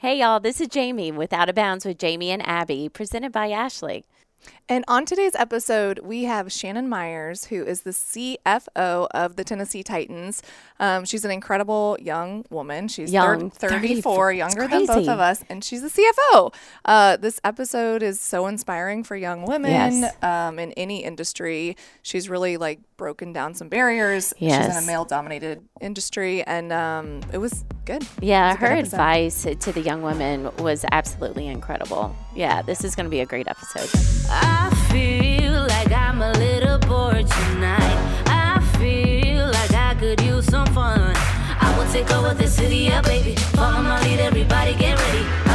Hey, y'all, this is Jamie with Out of Bounds with Jamie and Abby, presented by Ashley. And on today's episode, we have Shannon Myers, who is the CFO of the Tennessee Titans. Um, she's an incredible young woman. She's Young, 34, 34. younger than both of us, and she's the CFO. Uh, this episode is so inspiring for young women Yes. um, in any industry. She's really like broken down some barriers. She's in a male dominated industry, and um, it was good. Yeah, It's a good her advice to the young women was absolutely incredible. Yeah, this is going to be a great episode. I feel like I'm a little bored tonight. I feel like I could use some fun. I will take over the city, yeah, baby. Follow my lead, everybody get ready.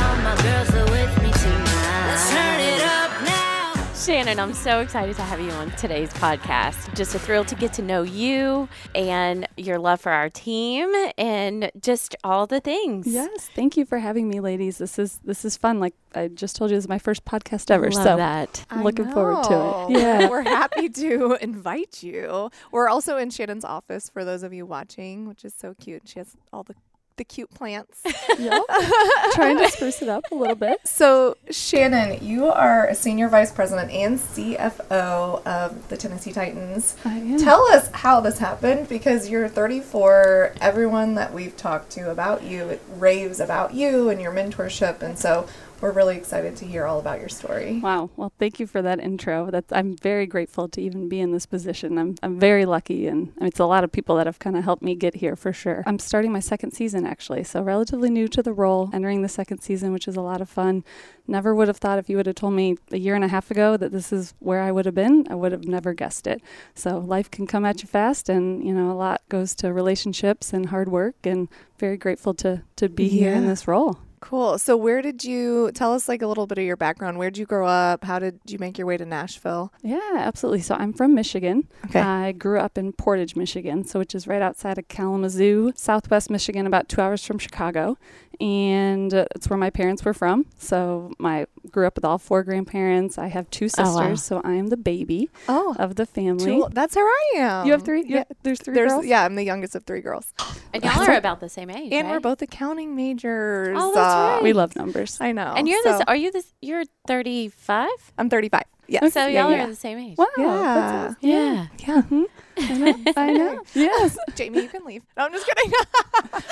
Shannon, I'm so excited to have you on today's podcast. Just a thrill to get to know you and your love for our team and just all the things. Yes, thank you for having me, ladies. This is this is fun. Like I just told you, this is my first podcast ever. Love so that. I'm looking forward to it. Yeah. We're happy to invite you. We're also in Shannon's office for those of you watching, which is so cute. She has all the, the cute plants. yep. Trying to spruce it up a little bit. so, Shannon, you are a senior vice president and CFO of the Tennessee Titans. I am. Tell us how this happened because you're 34. Everyone that we've talked to about you it raves about you and your mentorship. And so, we're really excited to hear all about your story. Wow. Well, thank you for that intro. That I'm very grateful to even be in this position. I'm I'm very lucky, and it's a lot of people that have kind of helped me get here for sure. I'm starting my second season actually, so relatively new to the role, entering the second season, which is a lot of fun. Never would have thought if you would have told me a year and a half ago that this is where I would have been. I would have never guessed it. So life can come at you fast, and you know a lot goes to relationships and hard work, and very grateful to to be here in this role. Cool. So where did you tell us like a little bit of your background? Where did you grow up? How did you make your way to Nashville? Yeah, absolutely. So I'm from Michigan. Okay. I grew up in Portage, Michigan, so which is right outside of Kalamazoo, Southwest Michigan, about two hours from Chicago, and uh, it's where my parents were from. So my grew up with all four grandparents. I have two sisters, Oh, wow. so I am the baby Oh, of the family. two, that's how I am. You have three. you Yeah. have- there's three There's girls. yeah, I'm the youngest of three girls, And y'all are about the same age. and we're both accounting majors. Oh, that's Uh, right. We love numbers. I know. And you're so, this. Are you this? You're 35. I'm 35. Yes. So y'all yeah. are the same age. Wow. Yeah. that's awesome. Yeah. Yeah. Mhm. I know. I know. yes. Jamie, you can leave. No, I'm just kidding.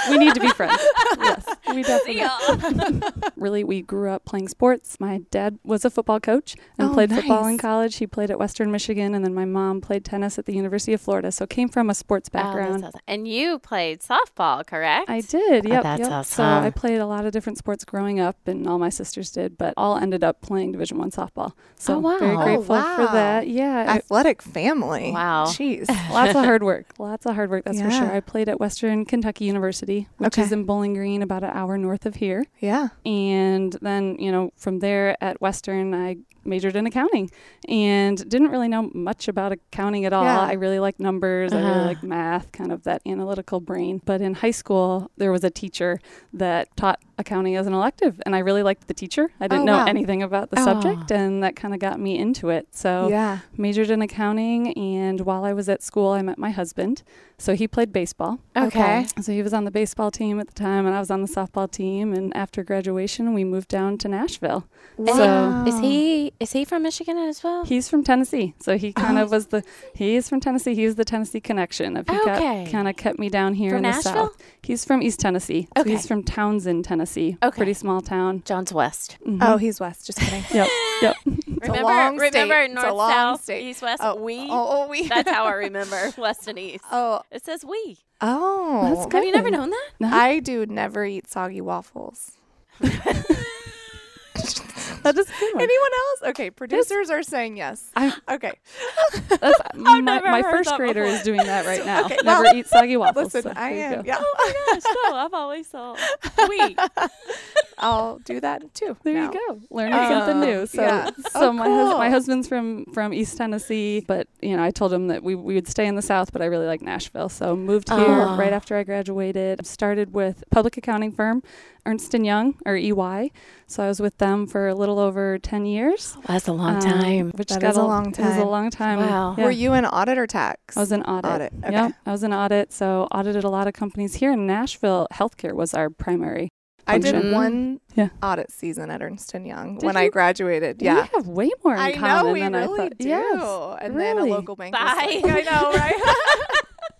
We need to be friends. yes. We definitely. Yeah. really we grew up playing sports my dad was a football coach and Oh, played football in college he played at western michigan and then my mom played tennis at the university of florida so came from a sports Oh, background awesome. And you played softball, correct? I did, Oh, yep. that's yep. awesome. So I played a lot of different sports growing up, and all my sisters did, but all ended up playing Division One softball. So Oh, wow. very Oh, grateful for that. Yeah, I- Athletic family. Wow. Jeez. lots of hard work. Lots of hard work, that's for sure. I played at Western Kentucky University, which Okay. is in Bowling Green, about an hour north of here. Yeah. And then, you know, from there at Western, I majored in accounting and didn't really know much about accounting at all. Yeah. I really like numbers, I Uh-huh. really like math, kind of that analytical brain. But in high school, there was a teacher that taught accounting as an elective, and I really liked the teacher. I didn't Oh, know wow. anything about the Oh. subject, and that kind of got me into it. So, yeah. majored in accounting, and while I was at school, I met my husband. So, he played baseball. Okay. So he was on the baseball team at the time, and I was on the softball team. And after graduation, we moved down to Nashville. Wow. Is he is he from Michigan as well? He's from Tennessee, so he kind Oh. of was the. He is from Tennessee. He was the Tennessee connection. If he Okay. kind of kept me down here From in Nashville? the south. He's from East Tennessee. So Okay. he's from Townsend, Tennessee. Okay. Pretty small town. John's West. Mhm. Oh, he's West. Just kidding. yep, yep. remember, long state. remember It's a north, long south, state. east, west. Oh, we. Oh, oh, we. That's how I remember west and east. Oh. It says we. Oh. That's Have you never known that? No, I do never eat soggy waffles. That is. Anyone else? Okay, producers are saying yes. I, Okay. that's, my my first grader before. is doing that right now. Okay, Never well, eat soggy waffles. Listen, so I am. Yeah. Oh my gosh, no, I've always thought we. I'll do that too. There now. you go, learning Um, something new. So, yeah. so Oh, my hus- my husband's from from East Tennessee, but you know I told him that we we would stay in the South, but I really like Nashville, so moved here Oh. right after I graduated. Started with public accounting firm Ernst and Young or EY, so I was with them for a little over ten years. That's a long Um, time. which That got a long time. It was a long time. Wow. Yeah. Were you in audit or tax? I was in audit. Audit, okay. Yep, I was in audit. So audited a lot of companies here in Nashville. Healthcare was our primary I did one Yeah. audit season at Ernst and Young Did when I you? graduated. We Yeah. have way more in I common know we than really I thought. do. Yes. and then a really. local bank. was Bye. like- I know, right?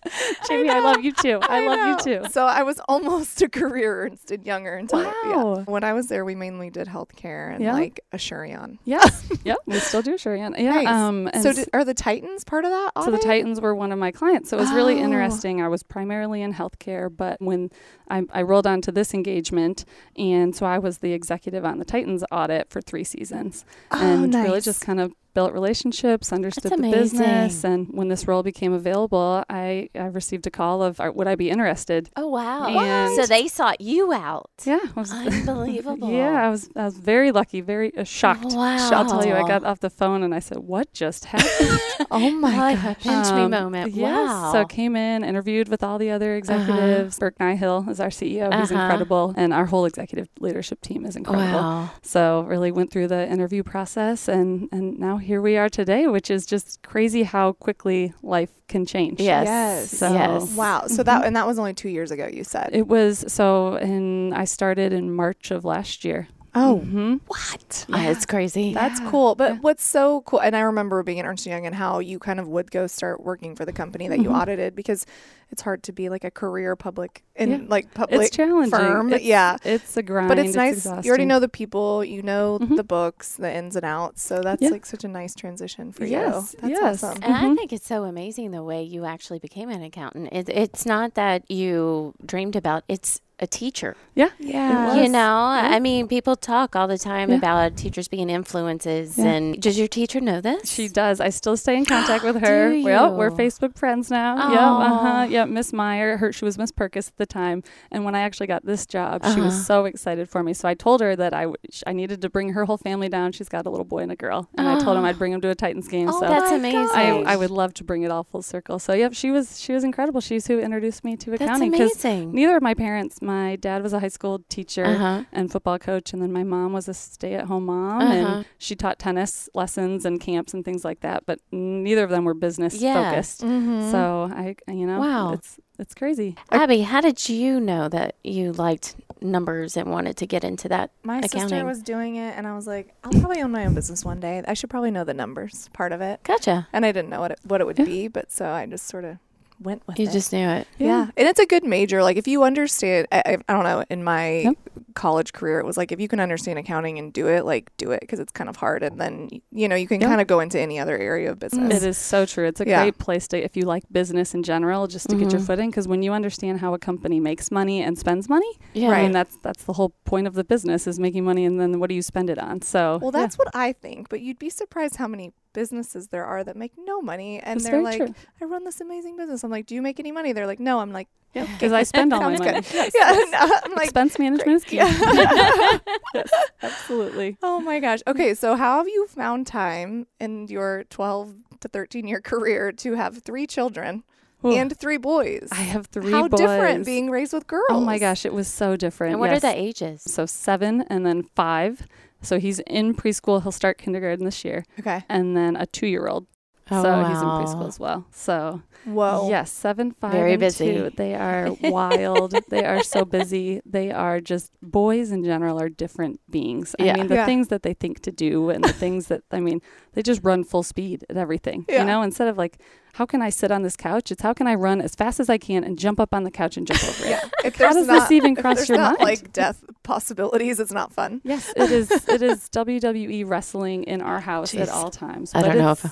Jamie, I, love you too. I, love know. you too. So I was almost a career Ernst and Younger until yeah. Wow. when I was there. We mainly did healthcare and Yeah. like Assurion. Yeah, yeah, We still do Assurion. Yeah. Nice. Um, and so did, are the Titans part of that? So the? Titans were one of my clients. So it was really Oh. interesting. I was primarily in healthcare, but when I, I rolled onto this engagement, and so I was the executive on the Titans audit for three seasons, Oh, and really just kind of built relationships, understood the business, and when this role became available, I, I received a call of would I be interested? Oh wow! And- So they sought you out. Yeah, was, Unbelievable. yeah, I was I was very lucky, very uh, shocked. Wow. I'll tell you, I got off the phone and I said, "What just happened?" Oh my god. pinch me Um, moment. Yes. Wow. So came in, interviewed with all the other executives. Burke Nihill is our CEO. He's Uh-huh. incredible. And our whole executive leadership team is incredible. wow. So really went through the interview process and, and now here we are today, which is just crazy how quickly life can change. Yes. Yes. So- yes. Wow. So that and that was only two years ago. You said. It was so in I started in March of last year. Oh. hmm What? Yeah, it's crazy. That's cool. But what's so cool, and I remember being at Ernst Young and how you kind of would go start working for the company that you Mhm. audited because it's hard to be like a career public in Yeah. like public It's challenging. firm. It's, yeah. It's a grind. But it's nice. You already know the people. You know Mhm. the books, the ins and outs. So that's Yeah. like such a nice transition for Yes, you. That's yes. awesome. And I Mhm. think it's so amazing the way you actually became an accountant. It, it's not that you dreamed about; it's a teacher. Yeah. Yeah. You know, Yeah. I mean, people talk all the time Yeah. about teachers being influences. Yeah. And does your teacher know this? She does. I still stay in contact with her. Do Well, we're you? Facebook friends now. Aw. Yeah. Uh huh. Yep. Miss Meyer. Her. She was Miss Perkis at the time. And when I actually got this job, she Uh-huh. was so excited for me. So I told her that I, w- sh- I needed to bring her whole family down. She's got a little boy and a girl. And I told him. I'd bring him to a Titans game. Oh so That's amazing. I. I would love to bring it all full circle. So yep, she was she was incredible. She's who introduced me to accounting. That's accounting amazing. neither of my parents. My dad was a high school teacher Uh-huh. and football coach, and then my mom was a stay-at-home mom, Uh-huh. and she taught tennis lessons and camps and things like that. But neither of them were business Yeah. focused. Mhm. So I, you know, Wow. it's it's crazy. Abby, how did you know that you liked numbers and wanted to get into that? my sister was doing it, and I was like, I'll probably own my own business one day. I should probably know the numbers part of it, Gotcha. and I didn't know what it, what it would Yeah. be, but so I just sort of went with You it. just knew it. Yeah. And it's a good major. Like, if you understand, I, I, I don't know, in my Yep. college career, it was like, if you can understand accounting and do it, like, do it because it's kind of hard. And then, you know, you can Yep. kind of go into any other area of business. It is so true. It's a Yeah. great place to, if you like business in general, just to get your Mhm. foot in. Because when you understand how a company makes money and spends money, Yeah. I mean that's that's the whole point of the business is making money, and then what do you spend it on? So Well, yeah. that's what I think. But you'd be surprised how many businesses there are that make no money. And That's they're like, true. I run this amazing business. I'm like, do you make any money? They're like, no. I'm like, Yeah, because I spend all my money. good. Yes, yeah. yes. no, I'm like, Expense management is key. yeah. yes, absolutely. Oh my gosh. Okay, so how have you found time in your 12 to 13 year career to have three children Ooh. and three boys? I have three how boys. different being raised with girls. Oh my gosh, it was so different. And what yes. are the ages? So seven and then five. So he's in preschool. He'll start kindergarten this year, Okay. and then a two-year-old. Oh, so he's in preschool as well. So Whoa. yes, seven, five, Very and busy. two. They are wild. they are so busy. They are just boys in general are different beings. Yeah. I mean, the Yeah. things that they think to do and the things that I mean, they just run full speed at everything. Yeah. You know, instead of like, how can I sit on this couch? It's how can I run as fast as I can and jump up on the couch and jump over it. Yeah. If How there's does not, this even cross your not, mind? like death possibilities, it's not fun. Yes, it is. It is WWE wrestling in our house at all times. I don't know if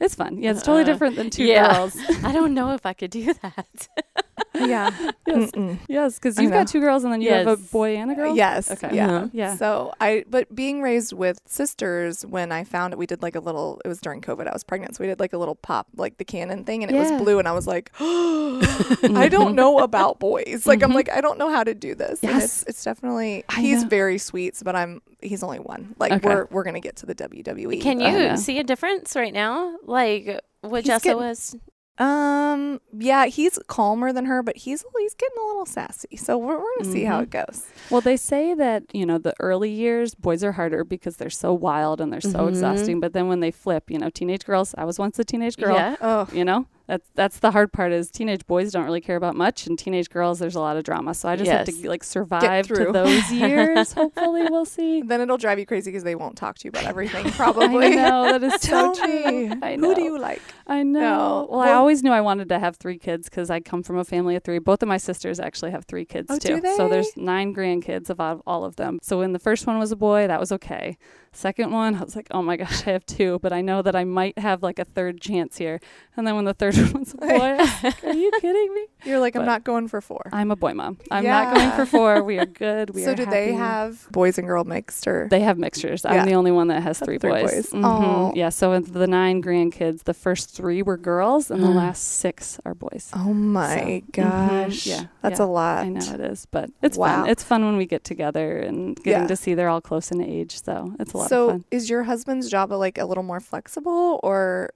it's, fun. Yeah, it's totally Uh, different than two yeah. girls. I don't know if I could do that. Yeah. yes, Mm-mm. yes, because you've got two girls and then you have a boy and a girl. Yes. Okay. Yeah. Uh-huh. Yeah. So I, but being raised with sisters, when I found it, we did like a little. It was during COVID. I was pregnant, so we did like a little pop, like the cannon thing, and it was blue, and I was like, I don't know about boys. Like I'm Mhm. like I don't know how to do this. And Yes. it's it's definitely I he's know. very sweet, but I'm he's only one. Like Okay. we're we're gonna get to the WWE. Can you see a difference right now? Like what He's Jessa getting- was? Um. Yeah, he's calmer than her, but he's he's getting a little sassy. So we're, we're gonna see how Mhm. it goes. Well, they say that you know the early years boys are harder because they're so wild and they're so Mhm. exhausting. But then when they flip, you know, teenage girls. I was once a teenage girl. Yeah. Oh, You know, That's that's the hard part is teenage boys don't really care about much, and teenage girls there's a lot of drama. So I just have to like survive to through. those years. Hopefully, we'll see. Then it'll drive you crazy because they won't talk to you about everything. Probably. I know that is so true. me, I know. who do you like? I know. No. Well, I always knew I wanted to have three kids because I come from a family of three. Both of my sisters actually have three kids Oh, too. do So there's nine grandkids of all all of them. So when the first one was a boy, that was okay. Second one, I was like, oh my gosh, I have two, but I know that I might have like a third chance here. And then when the third one was a boy, I was like, are you kidding me? You're like, I'm not going for four. I'm a boy mom. I'm not going for four. We are good. We so are do they have boys and girl mixed or? They have mixtures. I'm Yeah. the only one that has three, three boys. boys. Mhm. Oh. Yeah. So of the nine grandkids, the first three were girls, and the Mm. last six are boys. oh my So, mhm, gosh. yeah, That's yeah. a lot. I know it is, but it's Wow. fun. It's fun when we get together and getting Yeah. to see they're all close in age. So it's a lot so of fun. is your husband's job like a little more flexible or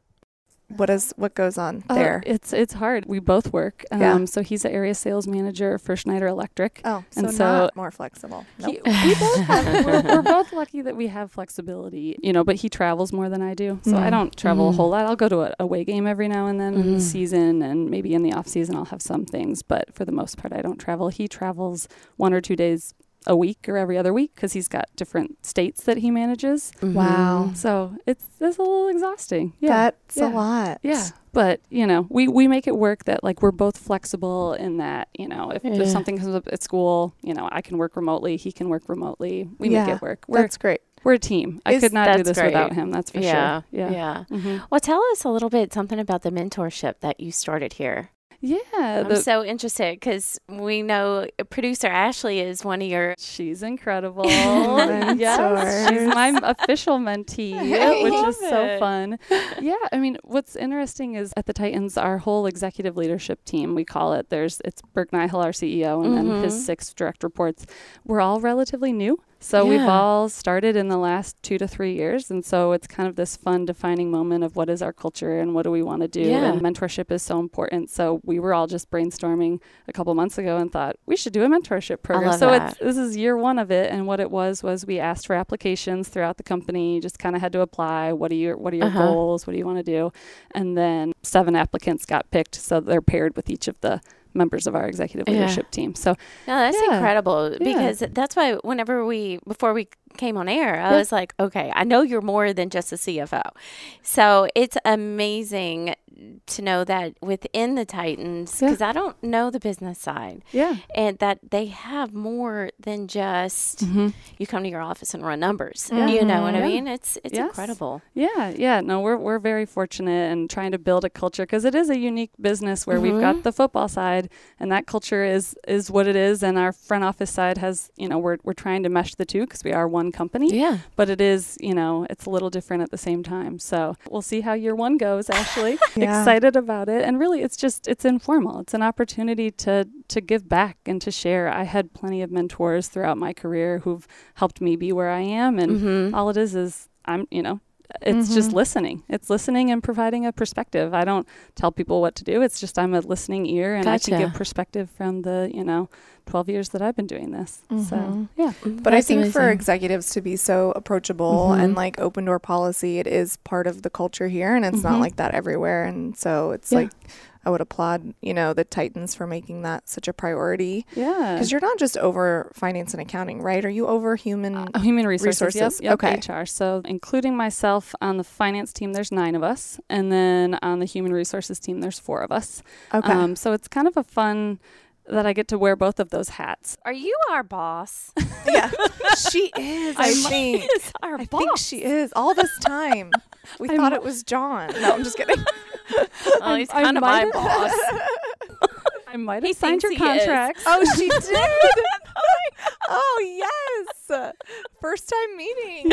what is what goes on Uh, there? it's it's hard. We both work. Um, Yeah. So he's an area sales manager for Schneider Electric. oh, so, and so- not more flexible. Nope. He- we both have, we're, we're both lucky that we have flexibility, you know, but he travels more than I do. So I Mm. don't travel a Mhm. whole lot. I'll go to a away game every now and then in Mhm. the season and maybe in the off season I'll have some things, but for the most part I don't travel. He travels one or two days a week or every other week because he's got different states that he manages. Wow. So it's, it's a little exhausting. Yeah. That's yeah. a lot. Yeah, but you know, we we make it work that like we're both flexible in that you know if, Yeah. if something comes up at school, you know, I can work remotely, he can work remotely. We Yeah, make it work. We're That's great. we're a team. I Is- could not do That's this without him. That's for yeah, sure. Yeah. yeah. Mhm. Well, tell us a little bit something about the mentorship that you started here. Yeah. I'm so interested because we know producer Ashley is one of your. She's incredible. Yes, she's my official mentee, I which is so fun. Yeah, I mean, what's interesting is at the Titans, our whole executive leadership team, we call it. There's it's Burke Nihill, our CEO, and then Mhm. his six direct reports. We're all relatively new. So we've all started in the last two to three years. And so it's kind of this fun defining moment of what is our culture and what do we want to do. Yeah. And mentorship is so important. So we were all just brainstorming a couple months ago and thought we should do a mentorship program. so this is year one of it. And what it was was we asked for applications throughout the company. You just kind of had to apply. What are your what are your Uh-huh. goals? What do you want to do? And then seven applicants got picked. So they're paired with each of the members of our executive Yeah. leadership team. So No, that's Yeah. incredible Yeah. because that's why whenever we before we came on air, I Yeah. was like, okay, I know you're more than just a CFO. So it's amazing to know that within the Titans, Yeah. because I don't know the business side, yeah. and that they have more than just Mm-hmm. you come to your office and run numbers. Yeah. You know what I mean? It's it's Yes. incredible. Yeah, yeah. No, we're we're very fortunate and trying to build a culture because it is a unique business where we've Mhm. got the football side and that culture is is what it is, and our front office side has you know we're we're trying to mesh the two because we are one company, Yeah. but it is you know it's a little different at the same time. So we'll see how year one goes. Ashley, Yeah. excited about it, and really it's just it's informal. It's an opportunity to to give back and to share. I had plenty of mentors throughout my career who've helped me be where I am, and Mm-hmm. all it is is I'm, you know, it's just Mhm. listening. It's listening and providing a perspective. I don't tell people what to do. It's just I'm a listening ear and I can give perspective from the, you know, 12 years that I've been doing this. So, Mhm. yeah. But I think for executives to be so approachable Mhm. and like open door policy, it is part of the culture here, and it's not like that everywhere. And so it's Yeah. like I would applaud, you know, the Titans for making that such a priority Yeah. because you're not just over finance and accounting, right? Are you over human? Uh, human resources, Resources, Yep, yep, okay. HR. So, including myself on the finance team, there's nine of us, and then on the human resources team, there's four of us. okay. Um, so it's kind of a fun that I get to wear both of those hats. Are you our boss? yeah, she is. I, think. is our I boss. think she is. All this time, we I thought mi- it was John. No, I'm just kidding. Oh, he's I kind of my might- boss. I might He have signed your thinks he is. Oh, she did. oh yes, first time meeting.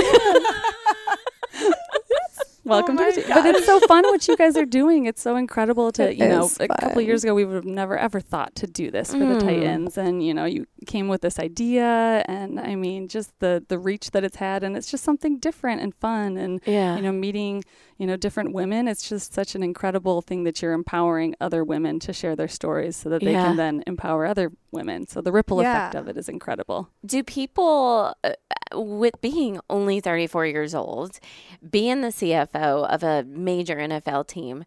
Welcome Oh to the team. But it's so fun what you guys are doing. It's so incredible to, It you know, is a couple of years ago we would have never ever thought to do this for the Mm. Titans and you know, you came with this idea and I mean just the the reach that it's had and it's just something different and fun and Yeah. you know, meeting, you know, different women. It's just such an incredible thing that you're empowering other women to share their stories so that they Yeah. can then empower other women. So the ripple effect of it is incredible. do people uh, with being only 34 years old being the cfo of a major nfl team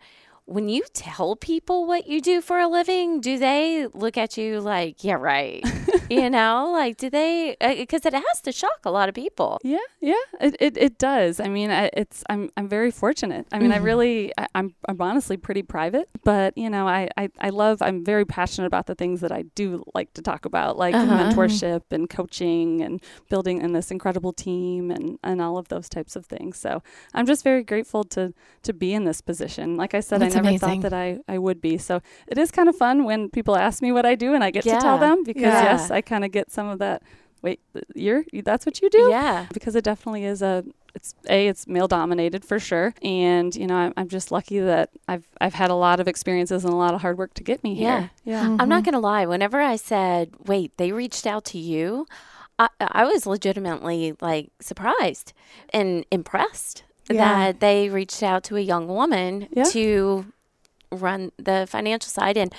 when you tell people what you do for a living, do they look at you like, yeah, right? you know, like, do they, uh, because it has to shock a lot of people. Yeah, yeah, it, it, it does. I mean, I, it's I'm I'm very fortunate. I mean, I mm-hmm. really I, I'm I'm honestly pretty private, but you know, I, I I love. I'm very passionate about the things that I do like to talk about, like uh-huh. mentorship and coaching and building in this incredible team and and all of those types of things. So I'm just very grateful to to be in this position. Like I said, That's I never amazing. thought that I I would be. So it is kind of fun when people ask me what I do and I get to tell them because Yeah. yes, I kind of get some of that. Wait, you're that's what you do? Yeah. because it definitely is a it's a it's male dominated for sure and you know I'm, I'm just lucky that I've I've had a lot of experiences and a lot of hard work to get me Yeah. here yeah mm-hmm. I'm not going to lie. Whenever I said, wait, they reached out to you, I, I was legitimately like surprised and impressed Yeah. that they reached out to a young woman Yeah. to run the financial side and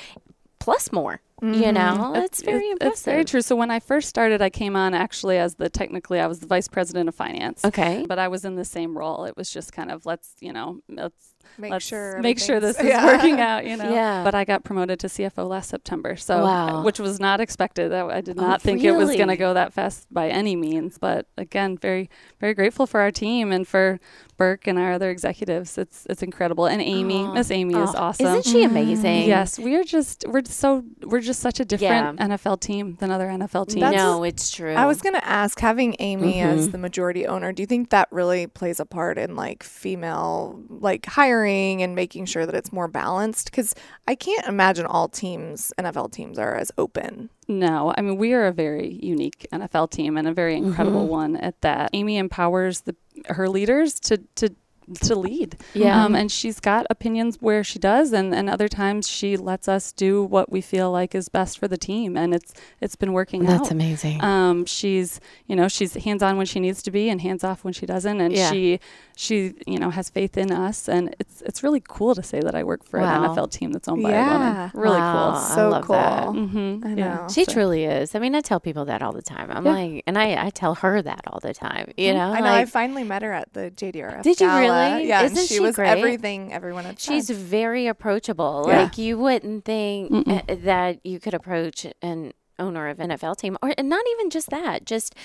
plus more. You mm-hmm. know, it's very It- impressive. It's very true. So when I first started, I came on actually as the technically I was the vice president of finance. Okay. But I was in the same role. It was just kind of let's you know let's Make let's sure make sure this is yeah. working out. You know. Yeah. But I got promoted to CFO last September. So Wow. which was not expected. I, I did Oh, not think it was going to go that fast by any means. But again, very very grateful for our team and for Burke and our other executives. It's it's incredible. And Amy, Aw. Miss Amy is Oh, awesome. Isn't she amazing? Yes, we are just we're so we're just such a different Yeah. NFL team than other NFL teams. That's- no, it's true. I was gonna ask, having Amy Mm-hmm. as the majority owner, do you think that really plays a part in like female like hiring and making sure that it's more balanced? Because I can't imagine all teams, NFL teams, are as open. No, I mean we are a very unique NFL team and a very incredible Mm-hmm. one at that. Amy empowers the her leaders to to to lead. Yeah. Um, and she's got opinions where she does and, and other times she lets us do what we feel like is best for the team and it's it's been working That's out. amazing. Um, she's you know she's hands on when she needs to be and hands off when she doesn't, and Yeah. she she you know has faith in us, and it's it's really cool to say that I work for Wow. an NFL team that's owned by a Yeah. woman. Really Wow. cool. I So love cool. that. Mm-hmm. I Yeah. know. She So- truly is. I mean, I tell people that all the time. I'm Yeah. like, and I, I tell her that all the time. You know, I know. I finally met her at the JDRF. Did you gala. really? Yeah, Isn't she, she was great? everything everyone had she's said. very approachable. Yeah. Like you wouldn't think Mm-mm. uh, that you could approach an owner of NFL team, or and not even just that, just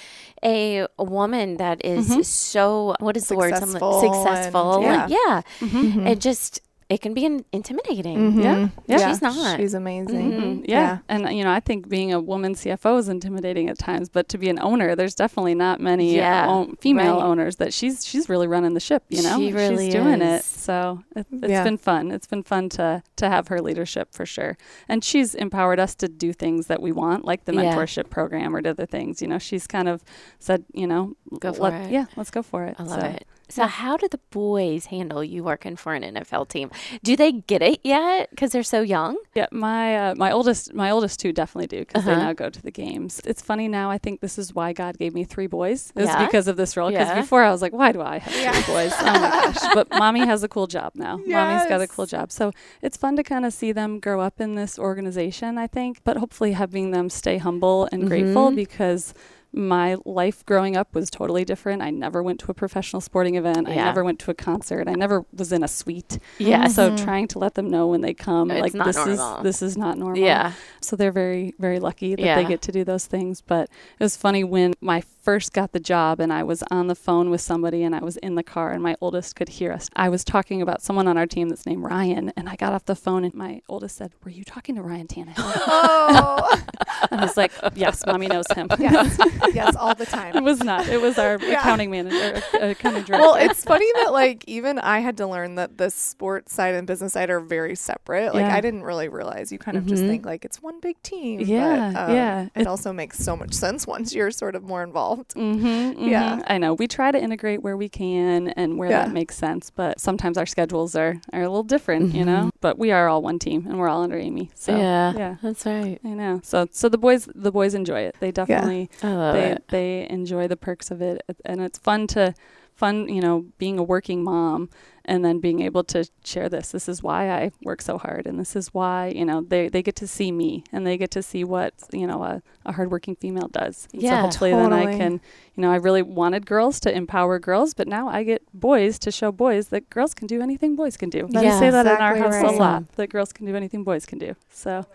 a, a woman that is so what is the word? Some- Successful successful. and- Like, yeah, Mhm. it just it can be in, intimidating. Mhm. Yeah. Yeah. She's not. She's amazing. Mhm. Yeah. And, you know, I think being a woman CFO is intimidating at times, but to be an owner, there's definitely not many Yeah, own- female right. owners that she's she's really running the ship, you know? She really she's doing it. is. So it, it's Yeah. been fun. It's been fun to, to have her leadership for sure. And she's empowered us to do things that we want, like the Yeah. mentorship program or to other things. You know, she's kind of said, you know, Go for let- it. Yeah, let's go for it. I love So, it. So, how do the boys handle you working for an NFL team? Do they get it yet because they're so young? Yeah, my uh, my oldest my oldest two definitely do because Uh-huh. they now go to the games. It's funny now. I think this is why God gave me three boys. It's Yeah? because of this role. Because Yeah. before I was like, why do I have Yeah. three boys? Oh my gosh! But mommy has a cool job now. Mommy's got a cool job. So it's fun to kind of see them grow up in this organization. I think, but hopefully having them stay humble and grateful Mhm. because. My life growing up was totally different. I never went to a professional sporting event. I never went to a concert. I never was in a suite. Yes. So mm-hmm. trying to let them know when they come, like this normal. is this is not normal. Yeah. So they're very very lucky that Yeah. they get to do those things. But it was funny when my first got the job and I was on the phone with somebody and I was in the car and my oldest could hear us. I was talking about someone on our team that's named Ryan and I got off the phone and my oldest said, "Were you talking to Ryan Tannehill?" Oh, I was like, "Yes, mommy knows him." yes, yes, all the time. it was not. It was our Yeah. accounting manager, uh, accounting director. Well, it's funny that like even I had to learn that the sports side and business side are very separate. Like Yeah. I didn't really realize. You kind of just Mhm. think like it's one big team. but, Yeah, um, yeah. It It's- also makes so much sense once you're sort of more involved. Mm-hmm, Yeah. I know. We try to integrate where we can and where Yeah. that makes sense, but sometimes our schedules are, are a little different, you know. But we are all one team, and we're all under Amy. So Mm-hmm. yeah. yeah, That's right. I know. So so the boys the boys enjoy it. They definitely love they it. they enjoy the perks of it, and it's fun to fun, you know, being a working mom and then being able to share this. This is why I work so hard, and this is why you know they, they get to see me and they get to see what you know a, a hardworking female does. And so Yeah, hopefully then I can you know I really wanted girls to empower girls, but now I get boys to show boys that girls can do anything boys can do. I say that in our house right. a lot that girls can do anything boys can do. So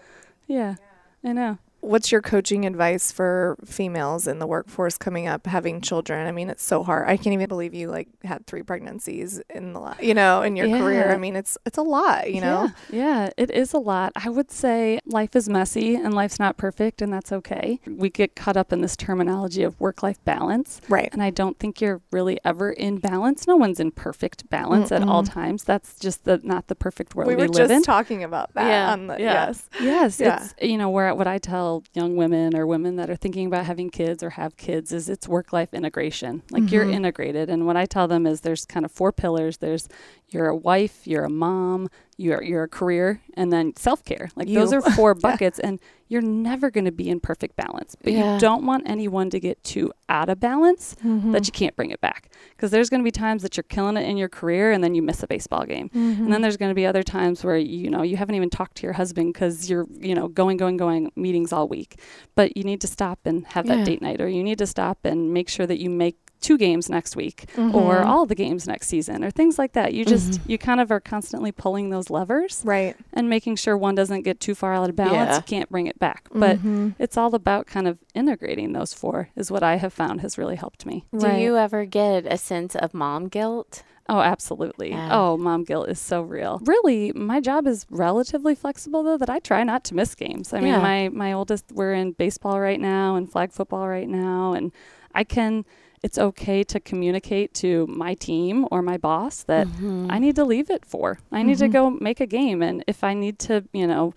yeah, I know. What's your coaching advice for females in the workforce coming up having children? I mean, it's so hard. I can't even believe you like had three pregnancies in the you know in your career. I mean, it's it's a lot. You know. Yeah, yeah, it is a lot. I would say life is messy and life's not perfect, and that's okay. We get caught up in this terminology of work life balance. Right. And I don't think you're really ever in balance. No one's in perfect balance at all times. That's just the not the perfect world We we, were live just in. talking about that. Yeah, the, yeah. Yes. Yes, Yeah. it's you know where what I tell young women or women that are thinking about having kids or have kids is it's work life integration. Like you're Mhm. integrated, and what I tell them is there's kind of four pillars. There's you're a wife, you're a mom, you're you're career, and then self care. Like those are four buckets, and you're never going to be in perfect balance. But Yeah. you don't want anyone to get too out of balance Mm-hmm. that you can't bring it back because there's going to be times that you're killing it in your career and then you miss a baseball game. Mm-hmm. And then there's going to be other times where you know you haven't even talked to your husband because you're you know going going going meetings all week, but you need to stop and have that date night, or you need to stop and make sure that you make two games next week or Mhm. all the games next season or things like that. You just Mhm. you kind of are constantly pulling those levers right. and making sure one doesn't get too far out of balance. Yeah. You can't bring it back, but. Mhm. It's all about kind of integrating those four, is what I have found has really helped me. Do you ever get a sense of mom guilt? Oh, absolutely. Yeah. Oh, mom guilt is so real. Really, my job is relatively flexible though that I try not to miss games. I mean, Yeah. my my oldest we're in baseball right now and flag football right now and I can it's okay to communicate to my team or my boss that Mm-hmm. I need to leave it for. I need to Mhm. go make a game and if I need to, you know,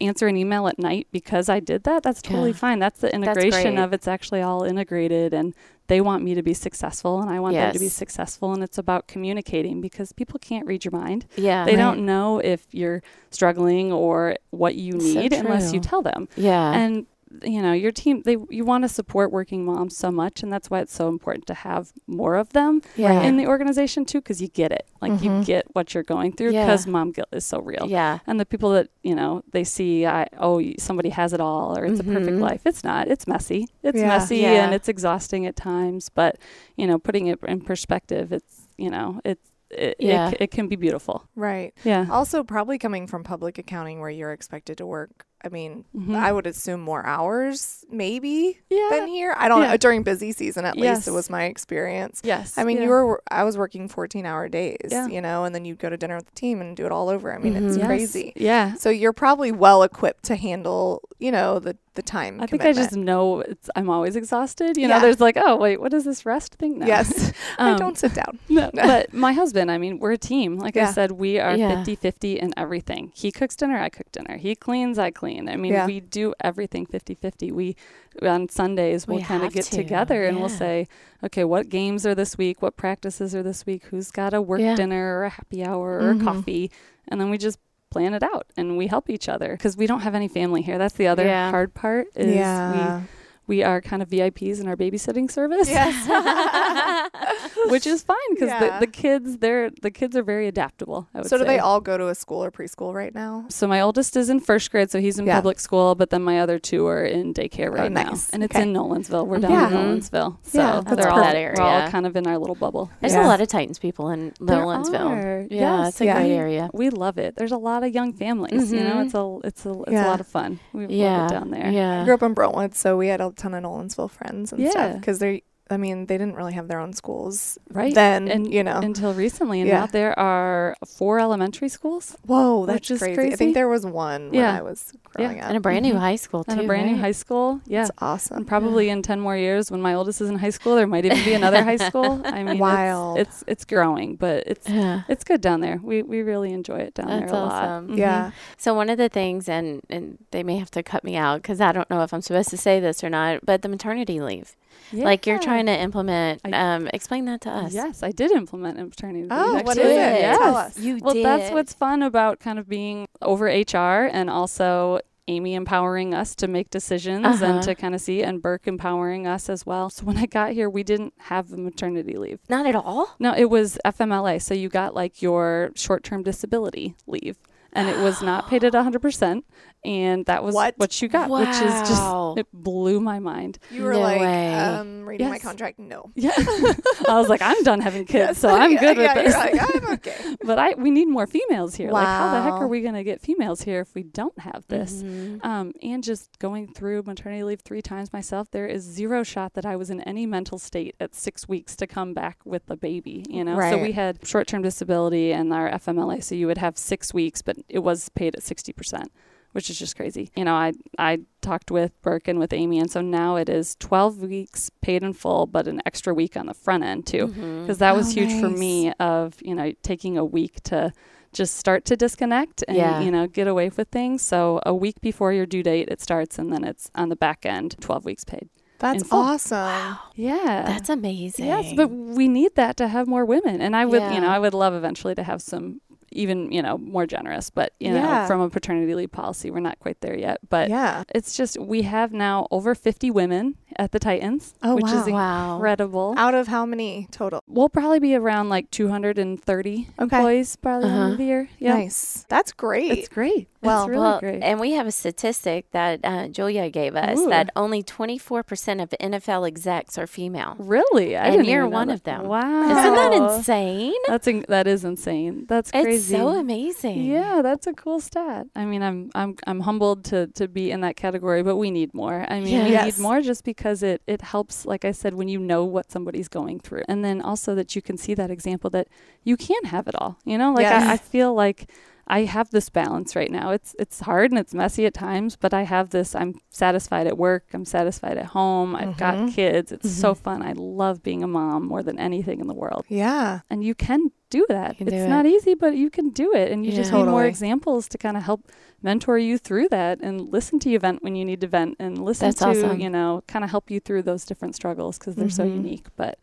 answer an email at night because I did that, that's totally Yeah. fine. That's the integration great. of it's actually all integrated and they want me to be successful and I want them to be successful and it's about communicating because people can't read your mind. Yeah. They Right. don't know if you're struggling or what you So need unless you tell them. yeah. And you know, your team they you want to support working moms so much and that's why it's so important to have more of them yeah. in the organization too cuz you get it. Like you Mhm. get what you're going through Yeah. cuz mom guilt is so real. yeah. And the people that, you know, they see I oh somebody has it all or it's a perfect Mhm. life. It's not. It's messy. It's Yeah. messy Yeah. and it's exhausting at times, but you know, putting it in perspective, it's, you know, it's it, Yeah. it, it can be beautiful. Right. Yeah. Also, probably coming from public accounting where you're expected to work. I mean, Mhm. I would assume more hours, maybe yeah. than here. I don't Yeah. know. During busy season, at least, it was my experience. yes. I mean, yeah. you were. I was working 14 hour days. Yeah. You know, and then you'd go to dinner with the team and do it all over. I mean, it's Mhm. Yes. crazy. Yeah. So you're probably well equipped to handle, you know, the the time. I think I just know it's I'm always exhausted. You Yeah. know, there's like, oh wait, what is this rest thing? No. Yes. I Um, don't sit down. No, but my husband, I mean, we're a team. Like Yeah. I said, we are Yeah. 50 50 in everything. He cooks dinner, I cook dinner. He cleans, I clean. I mean, Yeah. we do everything 50 50. We, on Sundays, we'll We kind of get to, together and we'll say, okay, what games are this week? What practices are this week? Who's got a work Yeah. dinner or a happy hour or Mhm. a coffee? And then we just plan it out and we help each other because we don't have any family here. That's the other Yeah. hard part is yeah. we we are kind of VIPs in our babysitting service. Yes. which is fine because Yeah. the, the kids they're the kids are very adaptable. I would so do say. they all go to a school or preschool right now? So my oldest is in first grade, so he's in Yeah. public school, but then my other two are in daycare right now, nice. and it's Okay. in Nolensville. We're down Yeah. in Nolensville, so Yeah, that's they're all perfect. we're all kind of in our little bubble. There's Yeah. a lot of Titans people in There Nolensville. Yeah, Yes, it's a yeah. great area. We love it. There's a lot of young families. You know, Mhm. it's a it's a it's Yeah. a lot of fun. We Yeah. love it down there. Yeah. I grew up in Brentwood, so we had a ton of Nolensville friends and stuff Yeah. because they. I mean, they didn't really have their own schools Right. then. and you know, until recently, and Yeah. now there are four elementary schools whoa, that's which is crazy. I think there was one when Yeah. I was growing up. And a brand new Mhm. high school too. and a brand new high school. Yeah. That's awesome. And probably in 10 more years when my oldest is in high school there might even be another high school i mean Wild. It's, it's growing but it's Yeah. it's good down there we we really enjoy it down That's there a lot awesome. Mhm. Yeah. So one of the things, and and they may have to cut me out because I don't know if I'm supposed to say this or not, but the maternity leave, like you're trying to implement. I- um, explain that to us. yes i did implement a maternity leave Oh, what actually. is it? yes. Tell us. You well did. that's what's fun about kind of being over hr and also Amy empowering us to make decisions Uh-huh. and to kind of see, and Burke empowering us as well. So when I got here, we didn't have the maternity leave. Not at all. No, it was FMLA. So you got like your short term disability leave. And it was not paid at 100%. And that was What? what, you got, which is just, it blew my mind. You were No like, way. um, reading my contract. No. Yeah. I was like, I'm done having kids, Yes. so I'm Yeah, good yeah, with you're this. like, I'm okay. but I we need more females here. Like, how the heck are we going to get females here if we don't have this? Mhm. Um, and just going through maternity leave three times myself, there is zero shot that I was in any mental state at six weeks to come back with a baby. You know, so we had short term disability and our FMLA, so you would have six weeks, but it was paid at sixty percent. Which is just crazy. You know, I I talked with Burke and with Amy, and so now it is 12 weeks paid in full, but an extra week on the front end too mm-hmm. because that Oh, was huge for me of you know taking a week to just start to disconnect and Yeah. you know get away with things so a week before your due date it starts and then it's on the back end 12 weeks paid That's full. awesome. yeah That's amazing. yes but we need that to have more women and i would you know i would love eventually to have some even you know more generous but you know Yeah. from a paternity leave policy we're not quite there yet but yeah. it's just we have now over 50 women at the titans Oh, which is wow. Wow. incredible Out of how many total? We'll probably be around like 230 Okay. employees by the end Uh-huh. of the year. Yeah. Nice. That's great. It's great. Well, it's really well, great. and we have a statistic that uh, Julia gave us Ooh. that only 24% of NFL execs are female. really? I and didn't you're even know one that. of them. Wow. Isn't that insane? That's in- that is insane. That's crazy. It's so amazing. Yeah, that's a cool stat. I mean, I'm I'm I'm humbled to to be in that category, but we need more. I mean, we need more just because it it helps like I said when you know what somebody's going through. And then also that you can see that example that you can have it all. You know, like Yes. I, I feel like I have this balance right now. It's it's hard and it's messy at times, but I have this. I'm satisfied at work. I'm satisfied at home. I've got Mhm. kids. It's so fun. I love being a mom more than anything in the world. yeah. And you can do that. Can it's do not it. easy, but you can do it. And you Yeah. just need more examples to kind of help mentor you through that and listen to you vent when you need to vent and listen That's to, awesome. you know, kind of help you through those different struggles because they're so Mhm. unique. But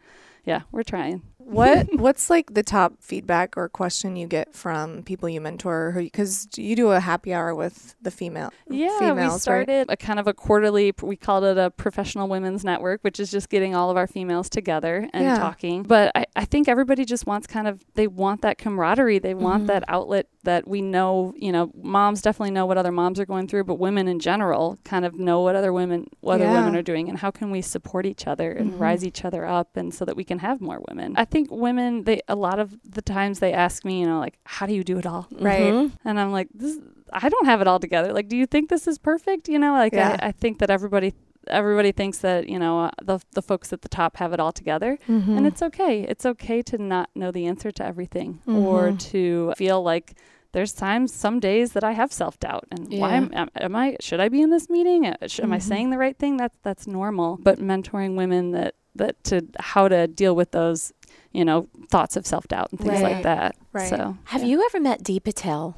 yeah, we're trying. What What's like the top feedback or question you get from people you mentor? Because you do a happy hour with the female. Yeah, females, we right? started a kind of a quarterly. We called it a professional women's network, which is just getting all of our females together and Yeah. talking. But I, I think everybody just wants kind of they want that camaraderie. They want Mhm. that outlet that we know. You know, moms definitely know what other moms are going through, but women in general kind of know what other women what other women are doing and how can we support each other and Mhm. rise each other up, and so that we can have more women. I think women they a lot of the times they ask me, you know, like how do you do it all? Right. Mhm. And I'm like, this, I don't have it all together. Like, do you think this is perfect? You know, like Yeah. I, I think that everybody, everybody thinks that you know uh, the the folks at the top have it all together, Mm-hmm. and it's okay. It's okay to not know the answer to everything, or Mhm. to feel like there's times, some days that I have self doubt, and why am, am, am I? Should I be in this meeting? Uh, sh- Am I Mhm. saying the right thing? That's that's normal. But mentoring women that that to how to deal with those, you know, thoughts of self doubt and things Right. like that. Right. So Have yeah. you ever met Dee Patel?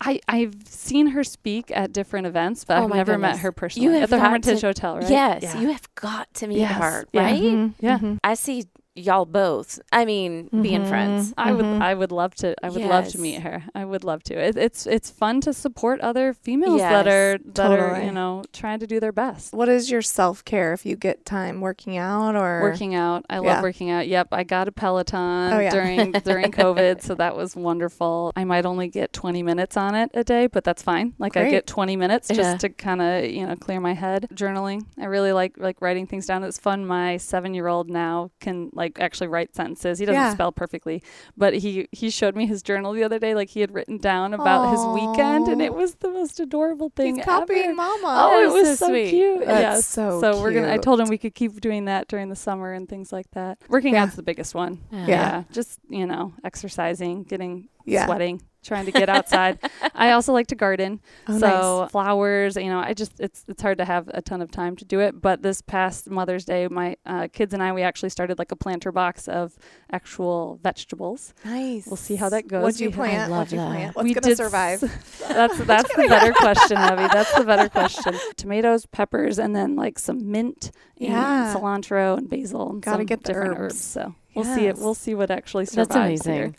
I, I've seen her speak at different events, but Oh I've my never met her personally. have at the got Hermitage to- Hotel, right? Yes, Yeah. you have got to meet Yes. her, Yeah. right? Mm-hmm. Yeah. I see y'all both. I mean, being Mhm. friends. I would Mhm. I would love to I would love to meet her. I would love to. It, it's it's fun to support other females that are that are you know trying to do their best. What is your self care if you get time working out or Working out, I love working out. Yep, I got a Peloton Oh, yeah. during during COVID, so that was wonderful. I might only get 20 minutes on it a day, but that's fine. Like I get 20 minutes just Yeah. to kind of you know clear my head. Journaling, I really like like writing things down. It's fun. My seven year old now can like actually write sentences. He doesn't Yeah. spell perfectly, but he he showed me his journal the other day. Like he had written down about his weekend, and it was the most adorable thing He's copying ever. mama. Oh, it was so so, cute. That's yes. so we're gonna. I told him we could keep doing that during the summer and things like that. Working Yeah. out's the biggest one. Yeah. just you know, exercising, getting Yeah. sweating, trying to get outside. I also like to garden. Oh, so nice. flowers, you know, I just it's it's hard to have a ton of time to do it. But this past Mother's Day, my uh, kids and I we actually started like a planter box of actual vegetables. Nice. We'll see how that goes. What'd you We- plant? love What'd you that. plant? What's we gonna did survive? s- That's that's the better question, Abby. That's the better question. Tomatoes, peppers, and then like some mint, and Yeah. cilantro, and basil, and Gotta some get the different herbs. herbs. So we'll see it. We'll see what actually survives That's amazing. here.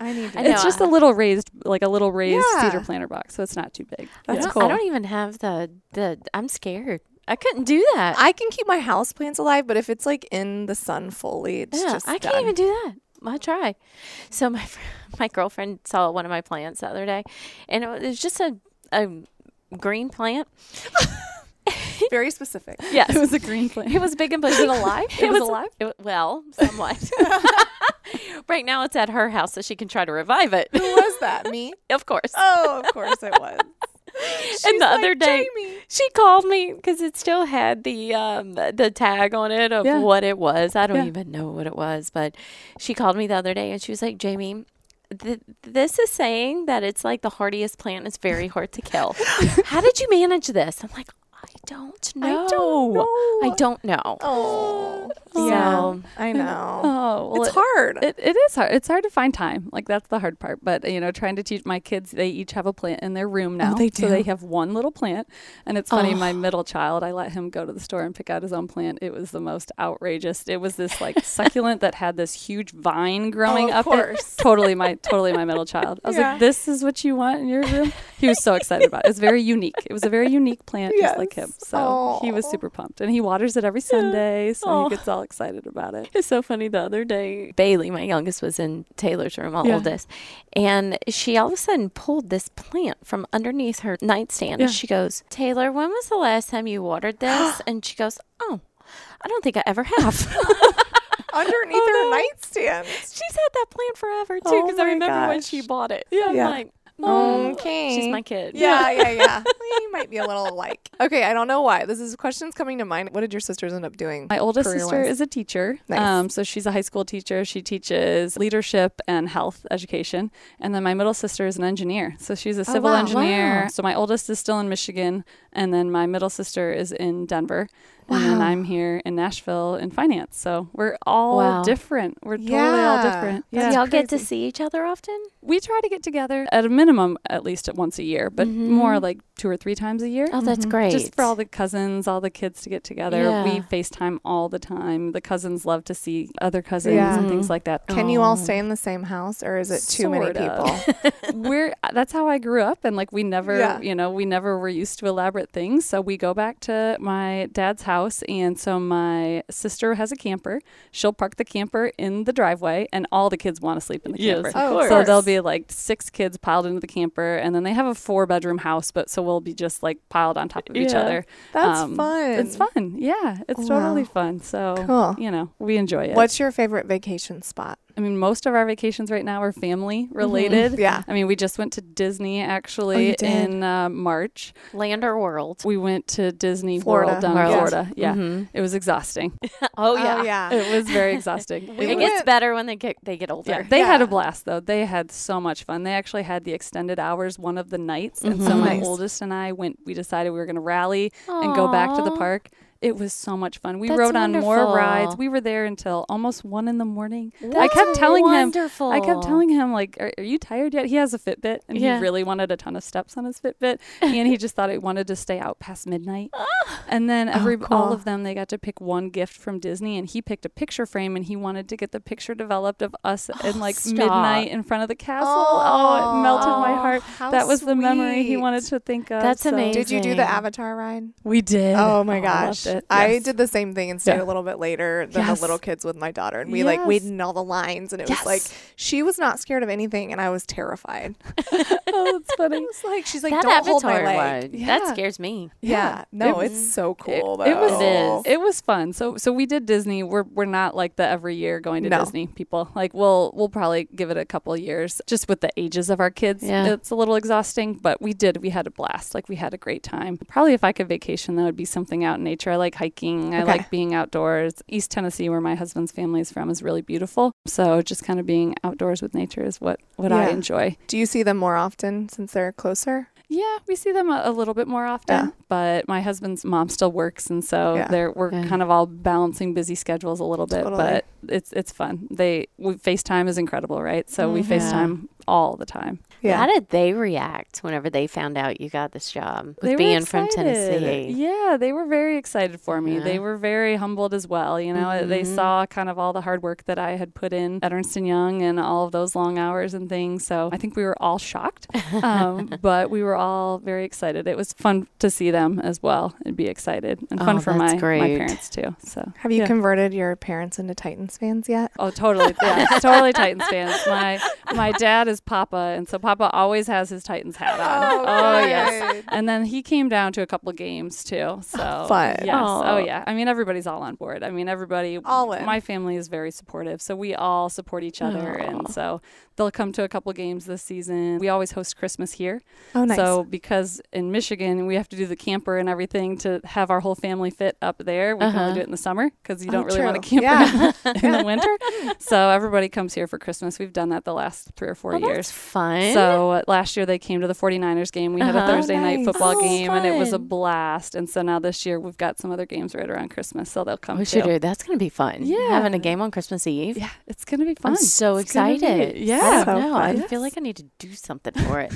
I need to. I know, it's just a I- little raised, like a little raised Yeah. cedar planter box, so it's not too big. I That's don't, cool. I don't even have the the. I'm scared. I couldn't do that. I can keep my house plants alive, but if it's like in the sun fully, it's yeah, just I can't done. even do that. I try. So my fr- my girlfriend saw one of my plants the other day, and it was just a a green plant. Very specific. Yes, It was a green plant. It was big and Was bushy. it alive? It, It was, was- alive. It well, somewhat. right now, it's at her house, so she can try to revive it. Who was that? Me? of course. Oh, of course it was. and the like, other day, "Jamie." she called me because it still had the um the tag on it of Yeah. what it was. I don't Yeah. even know what it was, but she called me the other day and she was like, "Jamie." Th- this is saying that it's like the hardiest plant. It's very hard to kill. How did you manage this? I'm like, don't know. I don't know. I don't know. Oh, So- yeah. I know. Oh, well, it's it- hard. It, it is hard. It's hard to find time. Like that's the hard part. But you know, trying to teach my kids, they each have a plant in their room oh, now. Oh, they So they have one little plant. And it's funny, Oh. my middle child, I let him go to the store and pick out his own plant. It was the most outrageous. It was this like succulent that had this huge vine growing Oh, of up it. course. Totally my totally my middle child. I was Yeah. like, This is what you want in your room? He was so excited about it. It was very unique. It was a very unique plant, just like him. Yes. So he was super pumped. And he waters it every Sunday, so Aw. he gets all excited about it. It's so funny. The other day, Bailey, my youngest, was in Taylor's room, my Yeah. oldest, and she all of a sudden pulled this plant from underneath her nightstand. Yeah. And she goes, Taylor, when was the last time you watered this? and she goes, Oh, I don't think I ever have. Underneath Oh, her no. nightstand. She's had that plant forever too, Oh because I my remember when she bought it. Yeah. I'm like, oh, Okay. she's my kid. Yeah, yeah, yeah. you might be a little alike. Okay, I don't know why. This is questions coming to mind. What did your sisters end up doing? My oldest sister is a teacher. Nice. Um, so she's a high school teacher. She teaches leadership and health education. And then my middle sister is an engineer. So she's a civil Oh, wow. engineer. Wow. So my oldest is still in Michigan. And then my middle sister is in Denver. And then I'm here in Nashville in finance. So we're all Wow. different. We're totally Yeah. all different. That's Do Yeah. y'all get to see each other often? We try to get together at a minimum at least at once a year, but Mhm. more like two or three times a year. Oh, that's Mhm. great. Just for all the cousins, all the kids to get together. We FaceTime all the time. The cousins love to see other cousins Yeah. and things like that. Can you all Oh. stay in the same house or is it too many Sort people? of. We're that's how I grew up and like we never, Yeah. you know, we never were used to elaborate things. So we go back to my dad's house and so my sister has a camper. She'll park the camper in the driveway and all the kids want to sleep in the Yes, camper. of Oh, course. So there'll be like six kids piled into the camper, and then they have a four bedroom house, but so we'll be just like piled on top of each Yeah. other. That's Um, fun. It's fun. Yeah, it's Wow. totally fun. So, Cool. you know, we enjoy it. What's your favorite vacation spot? I mean, most of our vacations right now are family related. Yeah. I mean, we just went to Disney Oh, actually you did? in uh, March. Land or world? We went to Disney Florida. World down World. in Florida. Yeah. Mhm. It was exhausting. Oh yeah. yeah. It was very exhausting. We It was- gets better when they get they get older. Yeah, they had a blast though. They had so much fun. They actually had the extended hours one of the nights, and so my Nice. oldest and I went. We decided we were going to rally and go back to the park. It was so much fun. We That's rode on more rides. We were there until almost one in the morning. That's I kept telling him. I kept telling him like, are, "Are you tired yet?" He has a Fitbit, and Yeah. he really wanted a ton of steps on his Fitbit, and he just thought he wanted to stay out past midnight. Ah. and then oh, every cool. all of them, they got to pick one gift from Disney, and he picked a picture frame, and he wanted to get the picture developed of us oh, in like stop. midnight in front of the castle. Oh, it oh, melted my heart. That was the memory he wanted to think of. That's so- amazing. Did you do the Avatar ride? We did. Oh my I gosh. Loved it. I Yes. did the same thing and stayed Yeah. a little bit later than Yes. the little kids with my daughter. And we like Yes. waited in all the lines and it was like she was not scared of anything and I was terrified. oh, that's funny. It's like she's like, that Don't hold my leg. one. That scares me. Yeah. No, It it's so It- cool It, was It is. it was fun. So so we did Disney. We're we're not like the every year going to No. Disney people. Like we'll we'll probably give it a couple of years just with the ages of our kids. Yeah. It's a little exhausting, but we did we had a blast. Like we had a great time. Probably if I could vacation that would be something out in nature. I like hiking. I like being outdoors. East Tennessee where my husband's family is from is really beautiful. So just kind of being outdoors with nature is what what I enjoy. Do you see them more often since they're closer? Yeah, we see them a, a little bit more often, Yeah. but my husband's mom still works, and so Yeah. they're we're Yeah. kind of all balancing busy schedules a little bit. Totally. But it's it's fun. They we, FaceTime is incredible, right? So we Mhm. FaceTime all the time. Yeah. How did they react whenever they found out you got this job with They were being from excited. Tennessee? Yeah, they were very excited for me. They were very humbled as well. You know, they Mhm. saw kind of all the hard work that I had put in at Ernst and Young and all of those long hours and things. So I think we were all shocked, um, but we were all very excited. It was fun to see them as well and be excited, and fun Oh, for my that's my parents too. So Have you yeah. converted your parents into Titans fans yet? Oh, totally. Yeah, totally Titans fans. My my dad is Papa, and so Papa always has his Titans hat on. Oh, oh yes. And then he came down to a couple games too. So Fun. Yes. Oh, Aw. Oh yeah. I mean everybody's all on board. I mean everybody All in. my family is very supportive. So we all support each other and so they'll come to a couple games this season. We always host Christmas here. Oh, nice. So because in Michigan we have to do the camper and everything to have our whole family fit up there, we can Uh-huh. only do it in the summer because you Oh, don't really want to camper Yeah. in the winter. So everybody comes here for Christmas. We've done that the last three or four Oh, years. that's fun. So uh, last year they came to the 49ers game. We had Uh-huh. a Thursday night Nice. football Oh, game and it was a blast. And so now this year we've got some other games right around Christmas, so they'll come we too. should do. That's gonna be fun. Yeah. having a game on Christmas Eve. Yeah, it's going to be fun. I'm so It's gonna excited. yeah. I So don't know. I feel like I need to do something for it.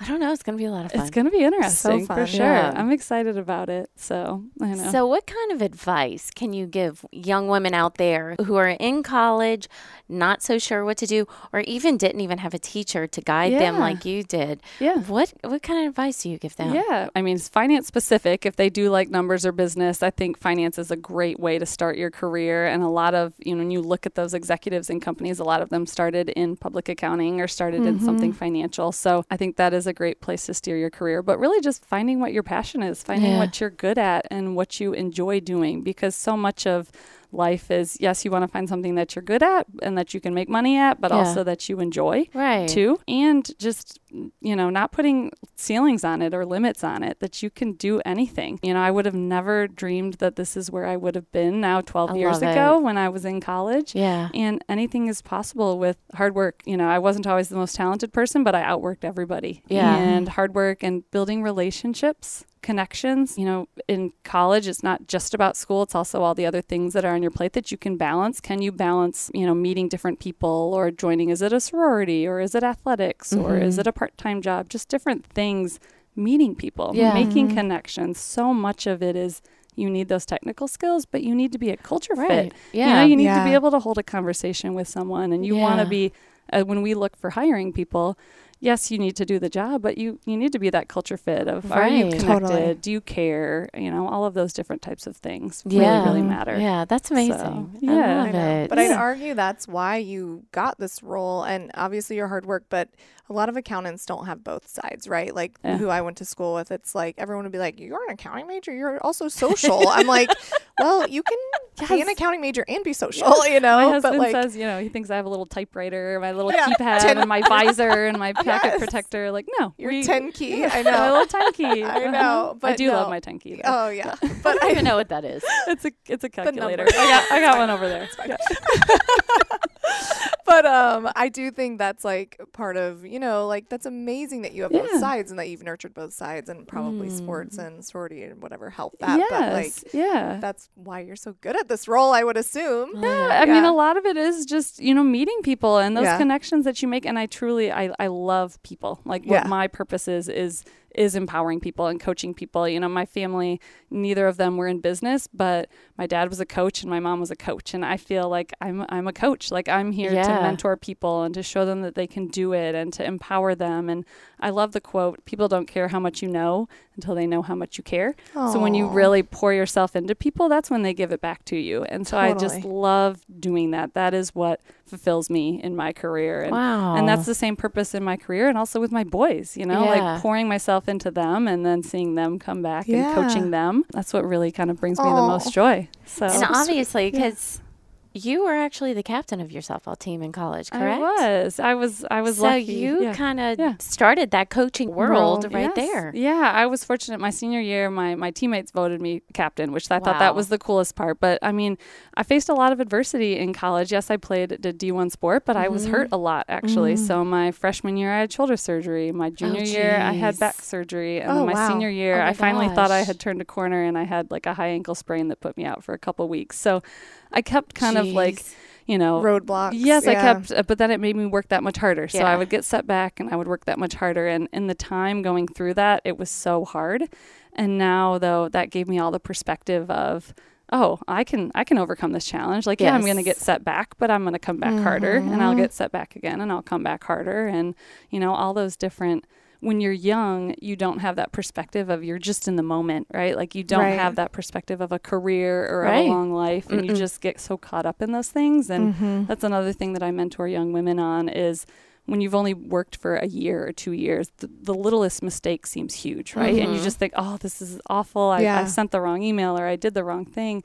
I don't know. It's gonna be a lot of fun. It's going to be interesting fun. for sure. Yeah. I'm excited about it. So, I know. So, what kind of advice can you give young women out there who are in college, not so sure what to do, or even didn't even have a teacher to guide them like you did? yeah. What what kind of advice do you give them? Yeah, I mean, it's finance specific. If they do like numbers or business, I think finance is a great way to start your career. And a lot of, you know, when you look at those executives in companies, a lot of them started in public accounting or started in mm-hmm. something financial. So I think that is a great place to steer your career. But really just finding what your passion is, finding Yeah. what you're good at and what you enjoy doing. Because so much of life is, yes, you want to find something that you're good at and that you can make money at, but Yeah. also that you enjoy Right. too and just you know not putting ceilings on it or limits on it that you can do anything you know i would have never dreamed that this is where i would have been now 12 I years ago when i was in college Yeah. and anything is possible with hard work you know i wasn't always the most talented person but i outworked everybody Yeah. and hard work and building relationships connections you know in college it's not just about school it's also all the other things that are on your plate that you can balance can you balance you know meeting different people or joining is it a sorority or is it athletics or is Mm-hmm. it a part-time job just different things meeting people Yeah. making connections so much of it is you need those technical skills but you need to be a culture Right. fit Yeah. you know, you need to be able to hold a conversation with someone, and you want to be. Uh, when we look for hiring people, yes, you need to do the job, but you you need to be that culture fit of are you connected? Totally. Do you care? You know, all of those different types of things yeah. really really matter. Yeah. That's amazing. So, I yeah. love I know. it. But I'd argue that's why you got this role, and obviously your hard work. But a lot of accountants don't have both sides, right? Like Yeah. who I went to school with, it's like everyone would be like, "You're an accounting major. You're also social." I'm like, "Well, you can be an accounting major and be social, you know." My husband like, says, you know, he thinks I have a little typewriter, my little Yeah, keypad, ten- and my visor, and my packet Yes. protector. Like, no, your we- ten key. I my know. little ten key. I Uh-huh. know, I but do love my ten key. Though. Oh yeah, but I don't even know what that is. it's a it's a calculator. I got I got one over there. Yeah. but um I do think that's like part of, you know, like that's amazing that you have both sides and that you've nurtured both sides and probably Mm. sports and sorority and whatever help that. yes. But like yeah. that's why you're so good at this role, I would assume. Yeah. I mean, a lot of it is just you know meeting people and those Yeah. connections that you make. And I truly, I, I love people. Like what my purpose is is is empowering people and coaching people. You know, my family, neither of them were in business, but my dad was a coach and my mom was a coach, and I feel like I'm I'm a coach. Like I'm here to mentor people and to show them that they can do it and to empower them. And I love the quote: "People don't care how much you know until they know how much you care." So when you really pour yourself into people, that's when they give it back to you. And so I just love doing that. That is what fulfills me in my career. And Wow. and that's the same purpose in my career and also with my boys, you know, Yeah. like pouring myself into them and then seeing them come back Yeah. and coaching them. That's what really kind of brings me the most joy. So and So sweet. obviously, Yeah. You were actually the captain of your softball team in college, correct? I was. I was I was so lucky. you Yeah. kind of Yeah. started that coaching world World, right yes. there. Yeah, I was fortunate. My senior year, my my teammates voted me captain, which I thought that was the coolest part. But I mean, I faced a lot of adversity in college. Yes, I played the D one sport, but I was Mm-hmm. hurt a lot actually. So my freshman year, I had shoulder surgery. My junior year, I had back surgery, and Oh, then my wow. senior year, Oh my I finally thought I had turned a corner, and I had like a high ankle sprain that put me out for a couple weeks. So I kept kind of like you know, Roadblocks. Yes, I kept, uh, but then it made me work that much harder. So I would get set back and I would work that much harder. And in the time going through that, it was so hard. And now, though, that gave me all the perspective of, oh, I can, I can overcome this challenge. Like, yeah, I'm going to get set back, but I'm going to come back harder, and I'll get set back again, and I'll come back harder, and you know, all those different. When you're young, you don't have that perspective of you're just in the moment, right? Like you don't Right. have that perspective of a career or Right. a long life, and you just get so caught up in those things. And mm-hmm. that's another thing that I mentor young women on is when you've only worked for a year or two years, the, the littlest mistake seems huge, right? And you mm-hmm. just think, oh, this is awful. I, Yeah. I sent the wrong email or I did the wrong thing.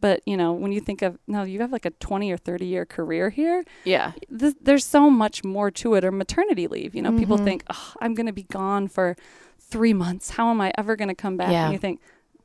But you know, when you think of no, you have like a twenty or thirty year career here. Yeah. Th- there's so much more to it. Or maternity leave. You know, people mm-hmm. think, oh, I'm going to be gone for three months. How am I ever going to come back? Yeah. And you think.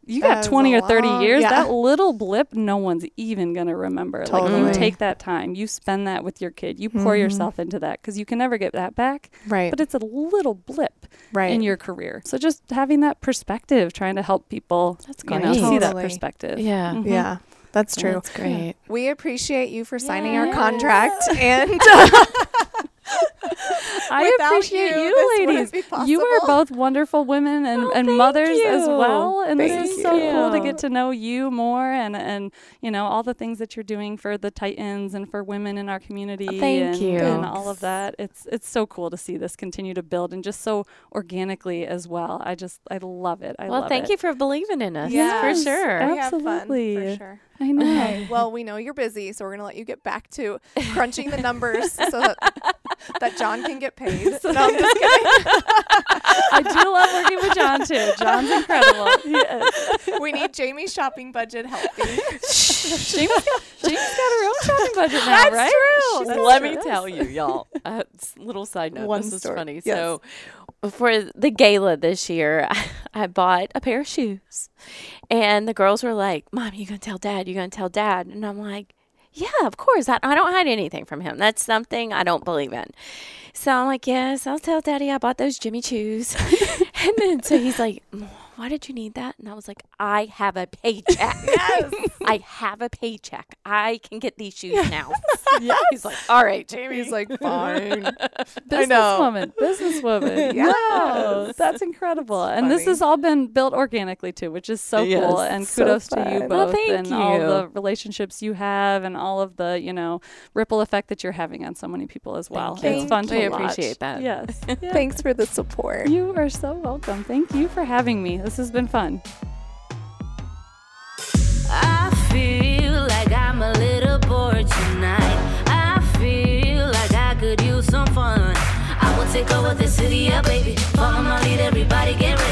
You got is 20 or 30 long- years. yeah. That little blip, no one's even going to remember. Like, you take that time, you spend that with your kid, you pour yourself into that because you can never get that back Right. but it's a little blip right. in your career. So just having that perspective, trying to help people, That's you know, great. see that perspective. Yeah. Mhm. yeah, that's true. That's great. We appreciate you for signing our contract and I Without appreciate you, you, this ladies. be You are both wonderful women and, Oh, and thank mothers as well. And this is so cool to get to know you more and and you know all the things that you're doing for the Titans and for women in our community. Oh, thank and, you. and all of that. It's it's so cool to see this continue to build and just so organically as well. I just I love it. I well, love thank it. you for believing in us. Yes. For sure. we have fun Absolutely. for sure. I know. Okay, well, we know you're busy, so we're gonna let you get back to crunching the numbers so that, that John can get paid. No, I'm just kidding. I do love working with John too. John's incredible. He is. We need Jamie's shopping budget healthy. Jamie's, Jamie's got her own shopping budget now, That's right? true. That's Let true. me tell you, y'all. Uh, little side note. One this is story. funny. Yes. So, for the gala this year, I bought a pair of shoes, and the girls were like, "Mom, you gonna tell Dad? You gonna tell Dad?" And I'm like, "Yeah, of course. I, I don't hide anything from him. That's something I don't believe in." So I'm like, "Yes, I'll tell Daddy I bought those Jimmy Choos." and then so he's like, "Why did you need that?" And I was like, "I have a paycheck. Yes. I have a paycheck. I can get these shoes now." yeah. He's like, "All right, Jamie." He's like, fine. Businesswoman, businesswoman. Yes. Wow, that's incredible. And this has all been built organically too, which is so Yes, cool. And so kudos to you both Well, thank and all the relationships you have and all of the, you know, ripple effect that you're having on so many people as well. Thank It's you. fun to We watch. appreciate that. Yes. Yeah. Thanks for the support. You are so welcome. Thank you for having me. This has been fun. I feel like I'm a little bored tonight. I feel like I could use some fun. I will take over the city, yeah, baby. Follow my lead, everybody get ready.